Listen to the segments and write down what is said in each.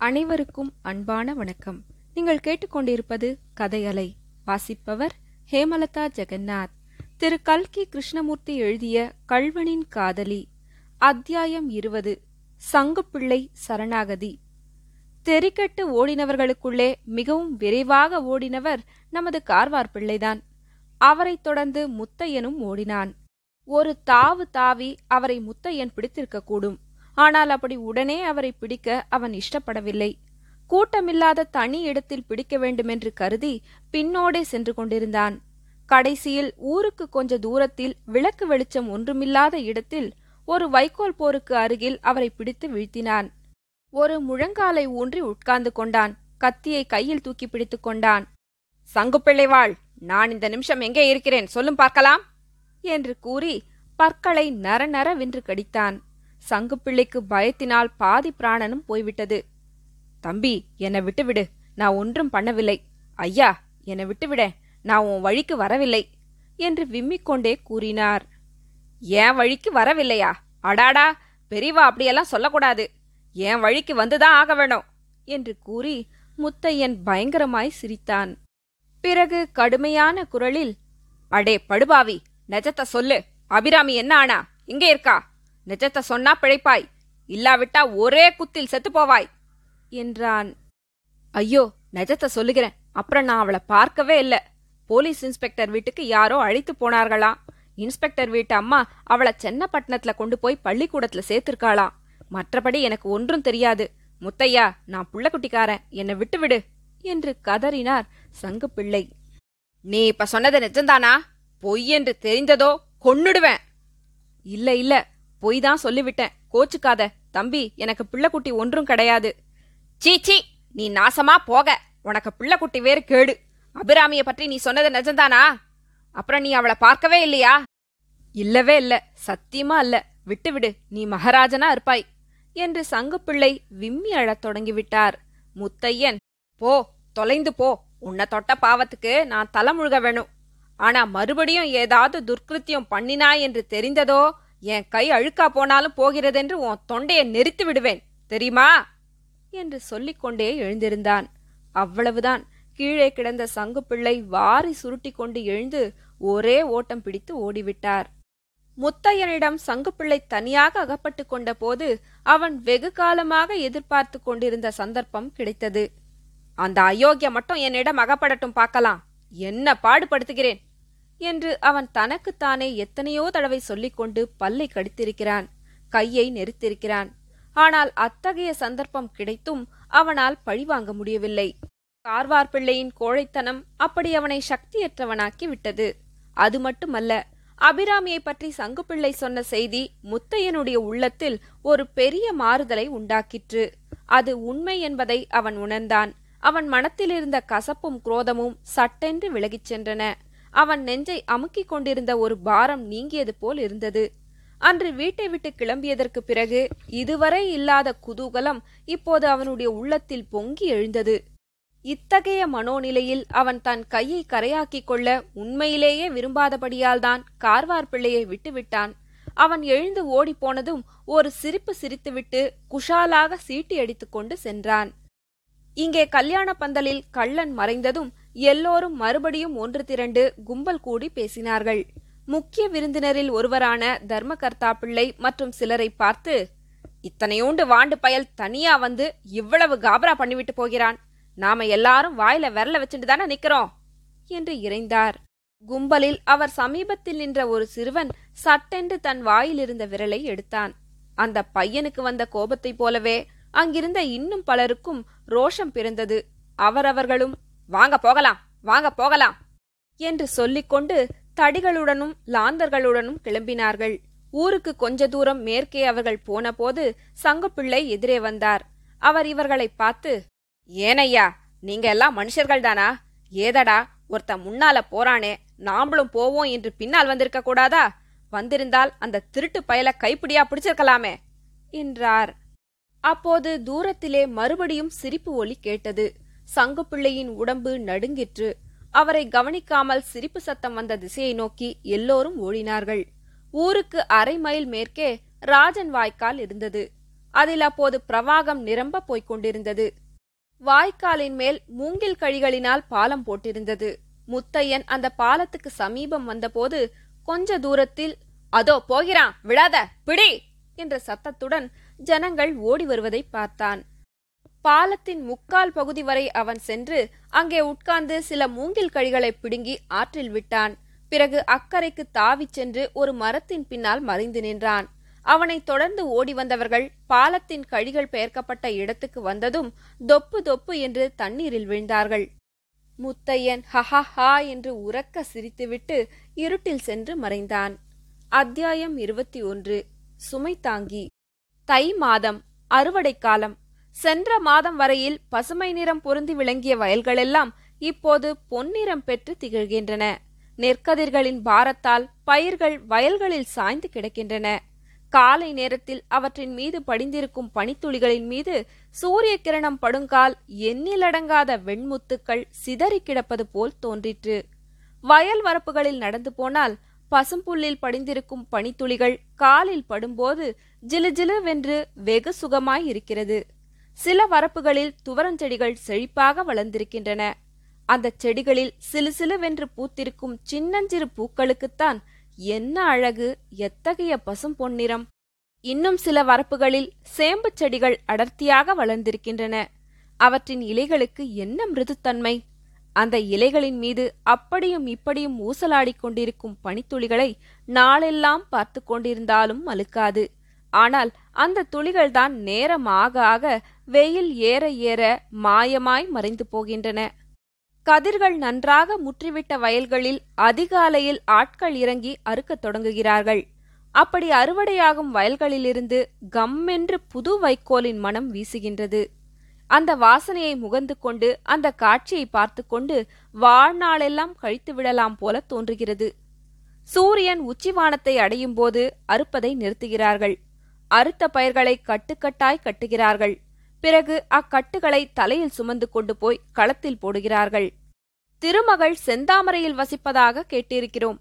அனைவருக்கும் அன்பான வணக்கம். நீங்கள் கேட்டுக்கொண்டிருப்பது கதையலை. வாசிப்பவர் ஹேமலதா ஜெகநாத். திரு. கல்கி கிருஷ்ணமூர்த்தி எழுதிய கள்வனின் காதலி. அத்தியாயம் இருபது. சங்குப்பிள்ளை சரணாகதி. தெரிக்கட்டு ஓடினவர்களுக்குள்ளே மிகவும் விரைவாக ஓடினவர் நமது கார்வார் பிள்ளைதான். அவரைத் தொடர்ந்து முத்தையனும் ஓடினான். ஒரு தாவு தாவி அவரை முத்தையன் பிடித்திருக்கக்கூடும். ஆனால் அப்படி உடனே அவரை பிடிக்க அவன் இஷ்டப்படவில்லை. கூட்டமில்லாத தனி இடத்தில் பிடிக்க வேண்டுமென்று கருதி பின்னோடே சென்று கொண்டிருந்தான். கடைசியில் ஊருக்கு கொஞ்ச தூரத்தில் விளக்கு வெளிச்சம் ஒன்றுமில்லாத இடத்தில் ஒரு வைக்கோல் போருக்கு அருகில் அவரை பிடித்து வீழ்த்தினான். ஒரு முழங்காலை ஊன்றி உட்கார்ந்து கொண்டான். கத்தியை கையில் தூக்கி பிடித்துக் கொண்டான். சங்குப்பிள்ளைவாள் நான் இந்த நிமிஷம் எங்கே இருக்கிறேன்? சொல்லும் பார்க்கலாம்? என்று கூறி பற்களை நர நரவென்று கடித்தான். சங்குப்பிள்ளைக்கு பயத்தினால் பாதி பிராணனும் போய்விட்டது. தம்பி என்னை விட்டுவிடு. நான் ஒன்றும் பண்ணவில்லை. ஐயா என்னை விட்டுவிட. நான் உன் வழிக்கு வரவில்லை. என்று விம்மிக்கொண்டே கூறினார். என் வழிக்கு வரவில்லையா? அடாடா! பெரியவா அப்படியெல்லாம் சொல்லக்கூடாது. என் வழிக்கு வந்துதான் ஆக வேணும். என்று கூறி முத்தையன் பயங்கரமாய் சிரித்தான். பிறகு கடுமையான குரலில் அடே படுபாவி! நெஜத்தை சொல்லு. அபிராமி என்ன ஆனா? இங்கே இருக்கா? நிஜத்தை சொன்னா பிழைப்பாய். இல்லாவிட்டா ஒரே குத்தில் செத்து போவாய் என்றான். ஐயோ நிஜத்தை சொல்லுகிறேன். அப்புறம் நான் அவளை பார்க்கவே இல்லை. போலீஸ் இன்ஸ்பெக்டர் வீட்டுக்கு யாரோ அழைத்து போனார்களாம் இன்ஸ்பெக்டர் வீட்டு அம்மா அவளை சென்னப்பட்டினத்துல கொண்டு போய் பள்ளிக்கூடத்துல சேர்த்திருக்காளாம் மற்றபடி எனக்கு ஒன்றும் தெரியாது. முத்தையா நான் புள்ளக்குட்டிக்காரன். என்னை விட்டுவிடு என்று கதறினார் சங்கு பிள்ளை நீ இப்ப சொன்னது நிஜம்தானா? பொய் என்று தெரிந்ததோ கொன்னுடுவேன். இல்ல இல்ல. பொய் தான் சொல்லிவிட்டேன். கோச்சுக்காத. தம்பி எனக்கு பிள்ளைக்குட்டி ஒன்றும் கிடையாது. சீ நீ நாசமா போக. உனக்கு பிள்ளைக்குட்டி வேறு கேடு. அபிராமிய பற்றி நீ சொன்னது நிஜம்தானா? அப்புறம் நீ அவளை பார்க்கவே இல்லையா? இல்லவே இல்ல. சத்தியமா இல்ல விட்டுவிடு. நீ மகாராஜனா இருப்பாய். என்று சங்குப்பிள்ளை விம்மி அழத் தொடங்கிவிட்டார். முத்தையன் போ தொலைந்து போ. உன்னை தொட்ட பாவத்துக்கு நான் தலை முழுக வேணும். ஆனா மறுபடியும் ஏதாவது துர்க்கிருத்தியம் பண்ணினாய் என்று தெரிந்ததோ? என் கை அழுக்கா போனாலும் போகிறதென்று உன் தொண்டையை நெரித்து விடுவேன் தெரியுமா? என்று சொல்லிக்கொண்டே எழுந்திருந்தான். அவ்வளவுதான். கீழே கிடந்த சங்குப்பிள்ளை வாரி சுருட்டி கொண்டு எழுந்து ஒரே ஓட்டம் பிடித்து ஓடிவிட்டார். முத்தையனிடம் சங்குப்பிள்ளை தனியாக அகப்பட்டு கொண்ட போது அவன் வெகு காலமாக எதிர்பார்த்து கொண்டிருந்த சந்தர்ப்பம் கிடைத்தது. அந்த அயோக்கிய மட்டும் என்னிடம் அகப்படட்டும் பார்க்கலாம். என்ன பாடுபடுத்துகிறேன்? என்று அவன் தனக்குத்தானே எத்தனையோ தடவை சொல்லிக்கொண்டு பல்லை கடித்திருக்கிறான் கையை நெரித்திருக்கிறான். ஆனால் அத்தகைய சந்தர்ப்பம் கிடைத்தும் அவனால் பழிவாங்க முடியவில்லை. கார்வார் பிள்ளையின் கோழைத்தனம் அப்படி அவனை சக்தியற்றவனாக்கி விட்டது அது மட்டுமல்ல அபிராமியை பற்றி சங்குப்பிள்ளை சொன்ன செய்தி முத்தையனுடைய உள்ளத்தில் ஒரு பெரிய மாறுதலை உண்டாக்கிற்று. அது உண்மை என்பதை அவன் உணர்ந்தான். அவன் மனத்திலிருந்த கசப்பும் குரோதமும் சட்டென்று விலகிச் சென்றன. அவன் நெஞ்சை அமுக்கிக் கொண்டிருந்த ஒரு பாரம் நீங்கியது போல் இருந்தது. அன்று வீட்டை விட்டு கிளம்பியதற்கு பிறகு இதுவரை இல்லாத குதூகலம் இப்போது அவனுடைய உள்ளத்தில் பொங்கி எழுந்தது. இத்தகைய மனோநிலையில் அவன் தன் கையை கரையாக்கிக் கொள்ள உண்மையிலேயே விரும்பாதபடியால்தான் கார்வார் பிள்ளையை விட்டுவிட்டான். அவன் எழுந்து ஓடிப்போனதும் ஒரு சிரிப்பு சிரித்துவிட்டு குஷாலாக சீட்டி அடித்துக்கொண்டு சென்றான். இங்கே கல்யாண பந்தலில் கள்ளன் மறைந்ததும் எல்லோரும் மறுபடியும் ஒன்று திரண்டு கும்பல் கூடி பேசினார்கள். முக்கிய விருந்தினரில் ஒருவரான தர்மகர்த்தா பிள்ளை மற்றும் சிலரை பார்த்து இத்தனையோண்டு வாண்டு பயல் தனியா வந்து இவ்வளவு காபரா பண்ணிவிட்டு போகிறான். நாம எல்லாரும் வாயில விரல வச்சுட்டு தானே நிக்கிறோம்? என்று இறைந்தார். கும்பலில் அவர் சமீபத்தில் நின்ற ஒரு சிறுவன் சட்டென்று தன் வாயிலிருந்த விரலை எடுத்தான். அந்த பையனுக்கு வந்த கோபத்தைப் போலவே அங்கிருந்த இன்னும் பலருக்கும் ரோஷம் பிறந்தது. அவரவர்களும் வாங்க போகலாம் வாங்க போகலாம் என்று சொல்லிக்கொண்டு தடிகளுடனும் லாந்தர்களுடனும் கிளம்பினார்கள். ஊருக்கு கொஞ்ச தூரம் மேற்கே அவர்கள் போனபோது சங்குப்பிள்ளை எதிரே வந்தார். அவர் இவர்களை பார்த்து ஏனையா நீங்க எல்லாம் மனுஷர்கள் தானா ஏதடா ஒருத்த முன்னால போறானே நாமளும் போவோம் என்று பின்னால் வந்திருக்க கூடாதா? வந்திருந்தால் அந்த திருட்டு பயல கைப்பிடியா பிடிச்சிருக்கலாமே என்றார். அப்போது தூரத்திலே மறுபடியும் சிரிப்பு ஒலி கேட்டது. சங்குப்பிள்ளையின் உடம்பு நடுங்கிற்று. அவரை கவனிக்காமல் சிரிப்பு சத்தம் வந்த திசையை நோக்கி எல்லோரும் ஓடினார்கள். ஊருக்கு அரை மைல் மேற்கே ராஜன் வாய்க்கால் இருந்தது. அதில் அப்போது பிரவாகம் நிரம்ப போய்க் கொண்டிருந்தது. வாய்க்காலின் மேல் மூங்கில் கழிகளினால் பாலம் போட்டிருந்தது. முத்தையன் அந்த பாலத்துக்கு சமீபம் வந்தபோது கொஞ்ச தூரத்தில் அதோ போகிறான் விழாத பிடி! என்ற சத்தத்துடன் ஜனங்கள் ஓடி வருவதை பார்த்தான். பாலத்தின் முக்கால் பகுதி வரை அவன் சென்று அங்கே உட்கார்ந்து சில மூங்கில் கழிகளை பிடுங்கி ஆற்றில் விட்டான். பிறகு அக்கறைக்கு தாவிச் சென்று ஒரு மரத்தின் பின்னால் மறைந்து நின்றான். அவனைத் தொடர்ந்து ஓடி வந்தவர்கள் பாலத்தின் கழிகள் பெயர்க்கப்பட்ட இடத்துக்கு வந்ததும் தொப்பு தொப்பு என்று தண்ணீரில் விழுந்தார்கள். முத்தையன் ஹஹஹா என்று உறக்க சிரித்துவிட்டு இருட்டில் சென்று மறைந்தான். அத்தியாயம் இருபத்தி ஒன்று. சுமை தாங்கி. தை மாதம் அறுவடை காலம். சென்ற மாதம் வரையில் பசுமை நிறம் பொருந்தி விளங்கிய வயல்களெல்லாம் இப்போது பொன்னிறம் பெற்று திகழ்கின்றன. நெற்கதிர்களின் பாரத்தால் பயிர்கள் வயல்களில் சாய்ந்து கிடக்கின்றன. காலை நேரத்தில் அவற்றின் மீது படிந்திருக்கும் பனித்துளிகளின் மீது சூரிய கிரணம் படுங்கால் எண்ணிலடங்காத வெண்முத்துக்கள் சிதறி கிடப்பது போல் தோன்றிற்று. வயல் வரப்புகளில் நடந்து போனால் பசும்புல்லில் படிந்திருக்கும் பனித்துளிகள் காலில் படும்போது ஜிலுஜிலுவென்று வெகு சுகமாய் இருக்கிறது. சில வரப்புகளில் துவரஞ்செடிகள் செழிப்பாக வளர்ந்திருக்கின்றன. அந்த செடிகளில் சிலு சிலுவென்று பூத்திருக்கும் சின்னஞ்சிறு பூக்களுக்குத்தான் என்ன அழகு எத்தகைய பசும் பொன்னிறம். இன்னும் சில வரப்புகளில் சேம்புச் செடிகள் அடர்த்தியாக வளர்ந்திருக்கின்றன. அவற்றின் இலைகளுக்கு என்ன மிருதுத்தன்மை. அந்த இலைகளின் மீது அப்படியும் இப்படியும் ஊசலாடிக் கொண்டிருக்கும் பனித்துளிகளை நாளெல்லாம் பார்த்து கொண்டிருந்தாலும் மலுக்காது ஆனால் அந்த துளிகள்தான் நேரம் ஆக ஆக வெயில் ஏற ஏற மாயமாய் மறைந்து போகின்றன. கதிர்கள் நன்றாக முற்றிவிட்ட வயல்களில் அதிகாலையில் ஆட்கள் இறங்கி அறுக்கத் தொடங்குகிறார்கள். அப்படி அறுவடையாகும் வயல்களிலிருந்து கம்மென்று புது வைக்கோலின் மனம் வீசுகின்றது. அந்த வாசனையை முகந்து கொண்டு அந்த காட்சியை பார்த்து கொண்டு வாழ்நாளெல்லாம் கழித்து விடலாம் போல தோன்றுகிறது. சூரியன் உச்சிவானத்தை அடையும் போது அறுப்பதை நிறுத்துகிறார்கள். அறுத்த பயிர்களை கட்டுக்கட்டாய் கட்டுகிறார்கள். பிறகு அக்கட்டுகளை தலையில் சுமந்து கொண்டு போய் களத்தில் போடுகிறார்கள். திருமகள் செந்தாமரையில் வசிப்பதாக கேட்டிருக்கிறோம்.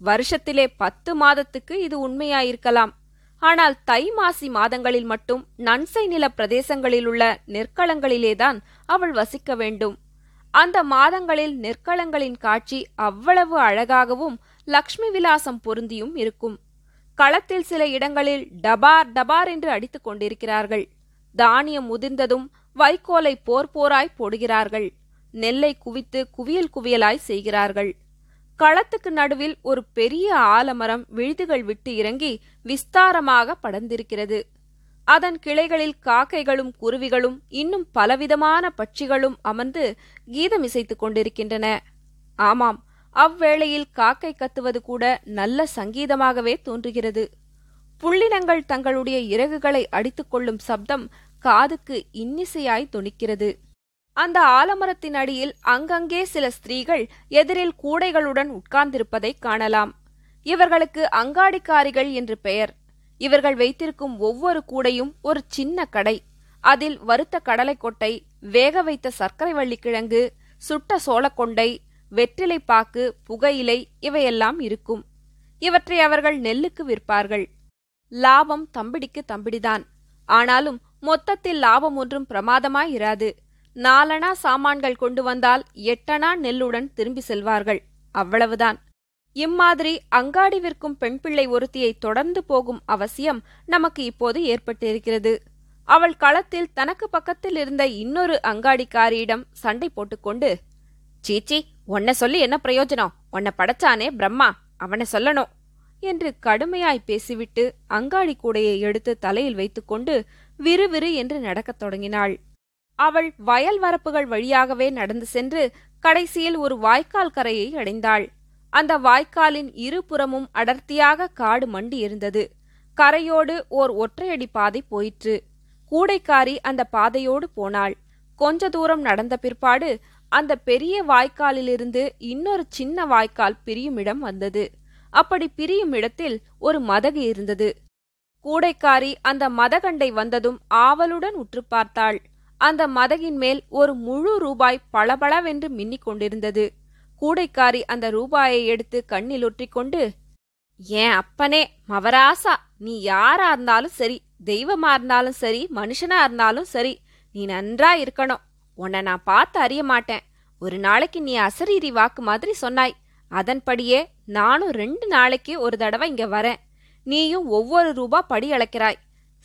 வருஷத்திலே பத்து மாதத்துக்கு இது உண்மையாயிருக்கலாம். ஆனால் தை மாசி மாதங்களில் மட்டும் நன்சை நில பிரதேசங்களிலுள்ள நெற்களங்களிலேதான் அவள் வசிக்க வேண்டும். அந்த மாதங்களில் நெற்களங்களின் காட்சி அவ்வளவு அழகாகவும் லக்ஷ்மி விலாசம் பொருந்தியும் இருக்கும். களத்தில் சில இடங்களில் டபார் டபார் என்று அடித்துக் கொண்டிருக்கிறார்கள். தானியம் முதிர்ந்ததும் வைக்கோலை போர் போராய் போடுகிறார்கள். நெல்லை குவித்து குவியல் குவியலாய் செய்கிறார்கள். களத்துக்கு நடுவில் ஒரு பெரிய ஆலமரம் விழுதுகள் விட்டு இறங்கி விஸ்தாரமாக படர்ந்திருக்கிறது. அதன் கிளைகளில் காக்கைகளும் குருவிகளும் இன்னும் பலவிதமான பட்சிகளும் அமர்ந்து கீதம் இசைத்துக் கொண்டிருக்கின்றன. ஆமாம் அவ்வேளையில் காக்கை கத்துவது கூட நல்ல சங்கீதமாகவே தோன்றுகிறது. புள்ளினங்கள் தங்களுடைய இறகுகளை அடித்துக்கொள்ளும் சப்தம் காதுக்கு இன்னிசையாய் துணிக்கிறது. அந்த ஆலமரத்தின் அடியில் அங்கங்கே சில ஸ்திரீகள் எதிரில் கூடைகளுடன் உட்கார்ந்திருப்பதை காணலாம். இவர்களுக்கு அங்காடிக்காரிகள் என்று பெயர். இவர்கள் வைத்திருக்கும் ஒவ்வொரு கூடையும் ஒரு சின்ன கடை. அதில் வறுத்த கடலைக்கொட்டை வேக வைத்த சர்க்கரை வள்ளிக்கிழங்கு சுட்ட சோளக்கொண்டை வெற்றிலைப்பாக்கு புகையிலை இவையெல்லாம் இருக்கும். இவற்றை அவர்கள் நெல்லுக்கு விற்பார்கள். லாபம் தம்பிடிக்கு தம்பிடிதான். ஆனாலும் மொத்தத்தில் லாபம் ஒன்றும் பிரமாதமாயிராது. நாலனா சாமான்கள் கொண்டு வந்தால் எட்டனா நெல்லுடன் திரும்பி செல்வார்கள். அவ்வளவுதான். இம்மாதிரி அங்காடி விற்கும் பெண்பிள்ளை ஒருத்தியை தொடர்ந்து போகும் அவசியம் நமக்கு இப்போது ஏற்பட்டிருக்கிறது. அவள் களத்தில் தனக்கு பக்கத்தில் இருந்த இன்னொரு அங்காடிக்காரியிடம் சண்டை போட்டுக்கொண்டு சீச்சி உன்னை சொல்லி என்ன பிரயோஜனம்? உன்னை படைச்சானே பிரம்மா அவனை சொல்லணும். என்று கடுமையாய் பேசிவிட்டு அங்காடி கூடையை எடுத்து தலையில் வைத்துக்கொண்டு விறுவிறு என்று நடக்கத் தொடங்கினாள். அவள் வயல் வரப்புகள் வழியாகவே நடந்து சென்று கடைசியில் ஒரு வாய்க்கால் கரையை அடைந்தாள். அந்த வாய்க்காலின் இருபுறமும் அடர்த்தியாக காடு மண்டி இருந்தது. கரையோடு ஓர் ஒற்றையடி பாதை போயிற்று. கூடைக்காரி அந்த பாதையோடு போனாள். கொஞ்ச தூரம் நடந்த பிற்பாடு அந்த பெரிய வாய்க்காலிலிருந்து இன்னொரு சின்ன வாய்க்கால் பிரியும் இடம் வந்தது. அப்படி பிரியும் இடத்தில் ஒரு மதகு இருந்தது. கூடைக்காரி அந்த மதகண்டை வந்ததும் ஆவலுடன் உற்று பார்த்தாள். அந்த மதகின் மேல் ஒரு முழு ரூபாய் பளபளவென்று மின்னிக் கொண்டிருந்தது. கூடைக்காரி அந்த ரூபாயை எடுத்து கண்ணில் ஒற்றிக்கொண்டு ஏன் அப்பனே மவராசா நீ யாரா இருந்தாலும் சரி தெய்வமா இருந்தாலும் சரி மனுஷனா இருந்தாலும் சரி நீ நன்றா இருக்கணும். உன்னை நான் பார்த்து அறிய மாட்டேன். ஒரு நாளைக்கு நீ அசரீரி வாக்கு மாதிரி சொன்னாய். அதன்படியே நானும் ரெண்டு நாளைக்கு ஒரு தடவை இங்க வரேன். நீயும் ஒவ்வொரு ரூபா படி அளக்கிறாய்.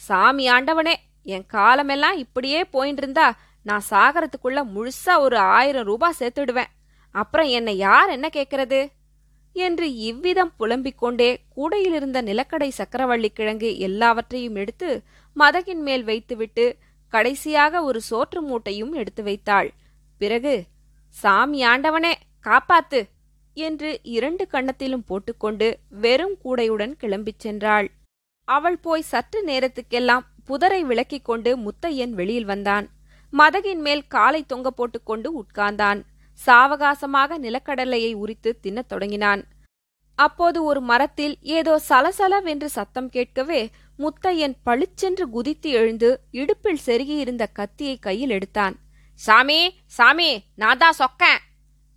சாமி ஆண்டவனே என் காலமெல்லாம் இப்படியே போயின்னு இருந்தா நான் சாகரத்துக்குள்ள முழுசா ஒரு ஆயிரம் ரூபாய் சேர்த்துடுவேன். அப்புறம் என்னை யார் என்ன கேட்கறது? என்று இவ்விதம் புலம்பிக் கொண்டே கூடையிலிருந்த நிலக்கடை சக்கரவள்ளி கிழங்கு எல்லாவற்றையும் எடுத்து மதகின் மேல் வைத்துவிட்டு கடைசியாக ஒரு சோற்று மூட்டையும் எடுத்து வைத்தாள். பிறகு சாமி ஆண்டவனே காப்பாத்து! என்று இரண்டு கன்னத்திலும் போட்டுக்கொண்டு வெறும் கூடையுடன் கிளம்பிச் சென்றாள். அவள் போய் சற்று நேரத்துக்கெல்லாம் புதரை விளக்கிக் கொண்டு முத்தையன் வெளியில் வந்தான். மதகின் மேல் காலை தொங்க போட்டுக்கொண்டு உட்கார்ந்தான். சாவகாசமாக நிலக்கடலையை உரித்து தின்னத் தொடங்கினான். அப்போது ஒரு மரத்தில் ஏதோ சலசலவென்று சத்தம் கேட்கவே முத்தையன் பளிச்சென்று குதித்து எழுந்து இடுப்பில் செருகியிருந்த கத்தியை கையில் எடுத்தான். சாமி சாமி நான் தான் சொக்கேன்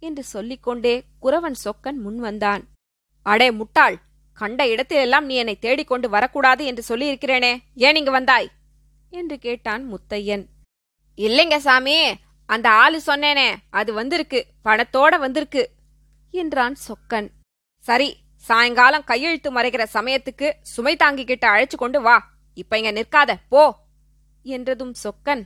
என்று சொல்லிக்கொண்டே குறவன் சொக்கன் முன் வந்தான். அடே முட்டாள் கண்ட இடத்திலெல்லாம் நீ என்னை தேடிக்கொண்டு வரக்கூடாது என்று சொல்லியிருக்கிறேனே ஏன் இங்கு வந்தாய்? என்று கேட்டான் முத்தையன். இல்லைங்க சாமி அந்த ஆளு சொன்னேனே அது வந்திருக்கு பணத்தோட வந்திருக்கு என்றான் சொக்கன். சரி சாயங்காலம் கையெழுத்து மறைகிற சமயத்துக்கு சுமை தாங்கிக்கிட்ட அழைச்சு கொண்டு வா. இப்ப இங்க நிற்காத. போ. என்றதும் சொக்கன்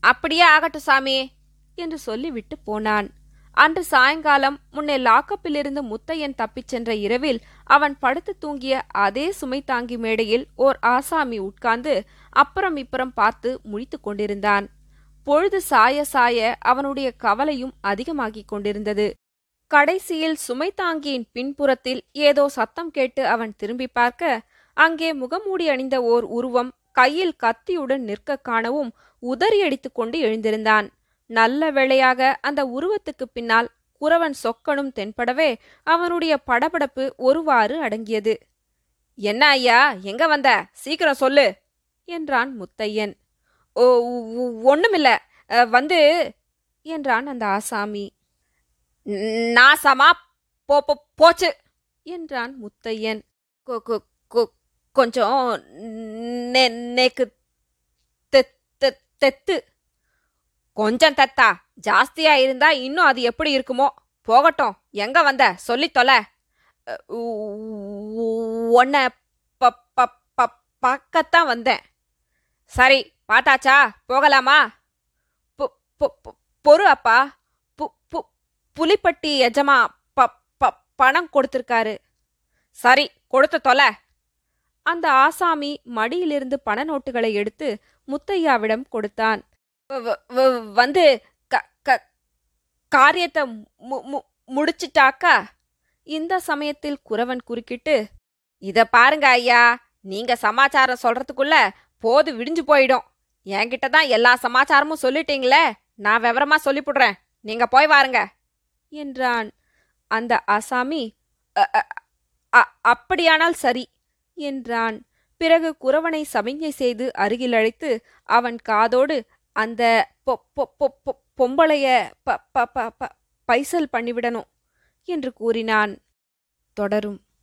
அப்படியே ஆகட்டும் சாமி என்று சொல்லிவிட்டு போனான். அன்று சாயங்காலம் முன்னே லாக்கப்பிலிருந்து முத்தையன் தப்பிச் சென்ற இரவில் அவன் படுத்து தூங்கிய அதே சுமை தாங்கி மேடையில் ஓர் ஆசாமி உட்கார்ந்து அப்புறம் இப்புறம் பார்த்து முழித்து கொண்டிருந்தான். பொழுது சாய சாய அவனுடைய கவலையும் அதிகமாகிக் கொண்டிருந்தது. கடைசியில் சுமை தாங்கியின் பின்புறத்தில் ஏதோ சத்தம் கேட்டு அவன் திரும்பி பார்க்க அங்கே முகமூடி அணிந்த ஓர் உருவம் கையில் கத்தியுடன் நிற்க காணவும் உதறியடித்துக் கொண்டு எழுந்திருந்தான். நல்ல வேளையாக அந்த உருவத்துக்கு பின்னால் குறவன் சொக்கனும் தென்படவே அவனுடைய படபடப்பு ஒருவாறு அடங்கியது. என்ன ஐயா எங்க வந்த? சீக்கிரம் சொல்லு என்றான் முத்தையன். ஓ ஒண்ணுமில்ல. வந்து என்றான் அந்த ஆசாமி. நாசமா போ போச்சு என்றான் முத்தையன். கொ- கொ- கொ- கொஞ்சம் நேக்கு தெத்து. கொஞ்சம் தத்தா ஜாஸ்தியா இருந்தா இன்னும் அது எப்படி இருக்குமோ? போகட்டும் எங்க வந்த? சொல்லித் தொலை. உன்ன ப ப- பார்க்கத்தான் வந்தேன். சரி பாட்டாச்சா போகலாமா? பொ- பொ- பொறு அப்பா. புலிப்பட்டி எஜமா ப ப பணம் கொடுத்துருக்காரு. சரி கொடுத்து தொலை. அந்த ஆசாமி மடியிலிருந்து பண நோட்டுகளை எடுத்து முத்தையாவிடம் கொடுத்தான். வந்து க க காரியத்தை மு- மு- முடிச்சிட்டாக்கா? இந்த சமயத்தில் குறவன் குறுக்கிட்டு இத பாருங்க ஐயா நீங்க சமாச்சாரம் சொல்றதுக்குள்ள போது விடிஞ்சு போயிடும். என்கிட்ட தான் எல்லா சமாச்சாரமும் சொல்லிட்டீங்களே நான் விவரமா சொல்லிப்புடுறேன். நீங்க போய் வாருங்க. என்றான். அந்த அசாமி அப்படியானால் சரி என்றான். பிறகு குறவனை சமிஞ்சை செய்து அருகில் அழைத்து அவன் காதோடு அந்த பொ- பொ- பொ- பொ- பொம்பளைய ப ப ப ப பைசல் பண்ணிவிடணும் என்று கூறினான். தொடரும்.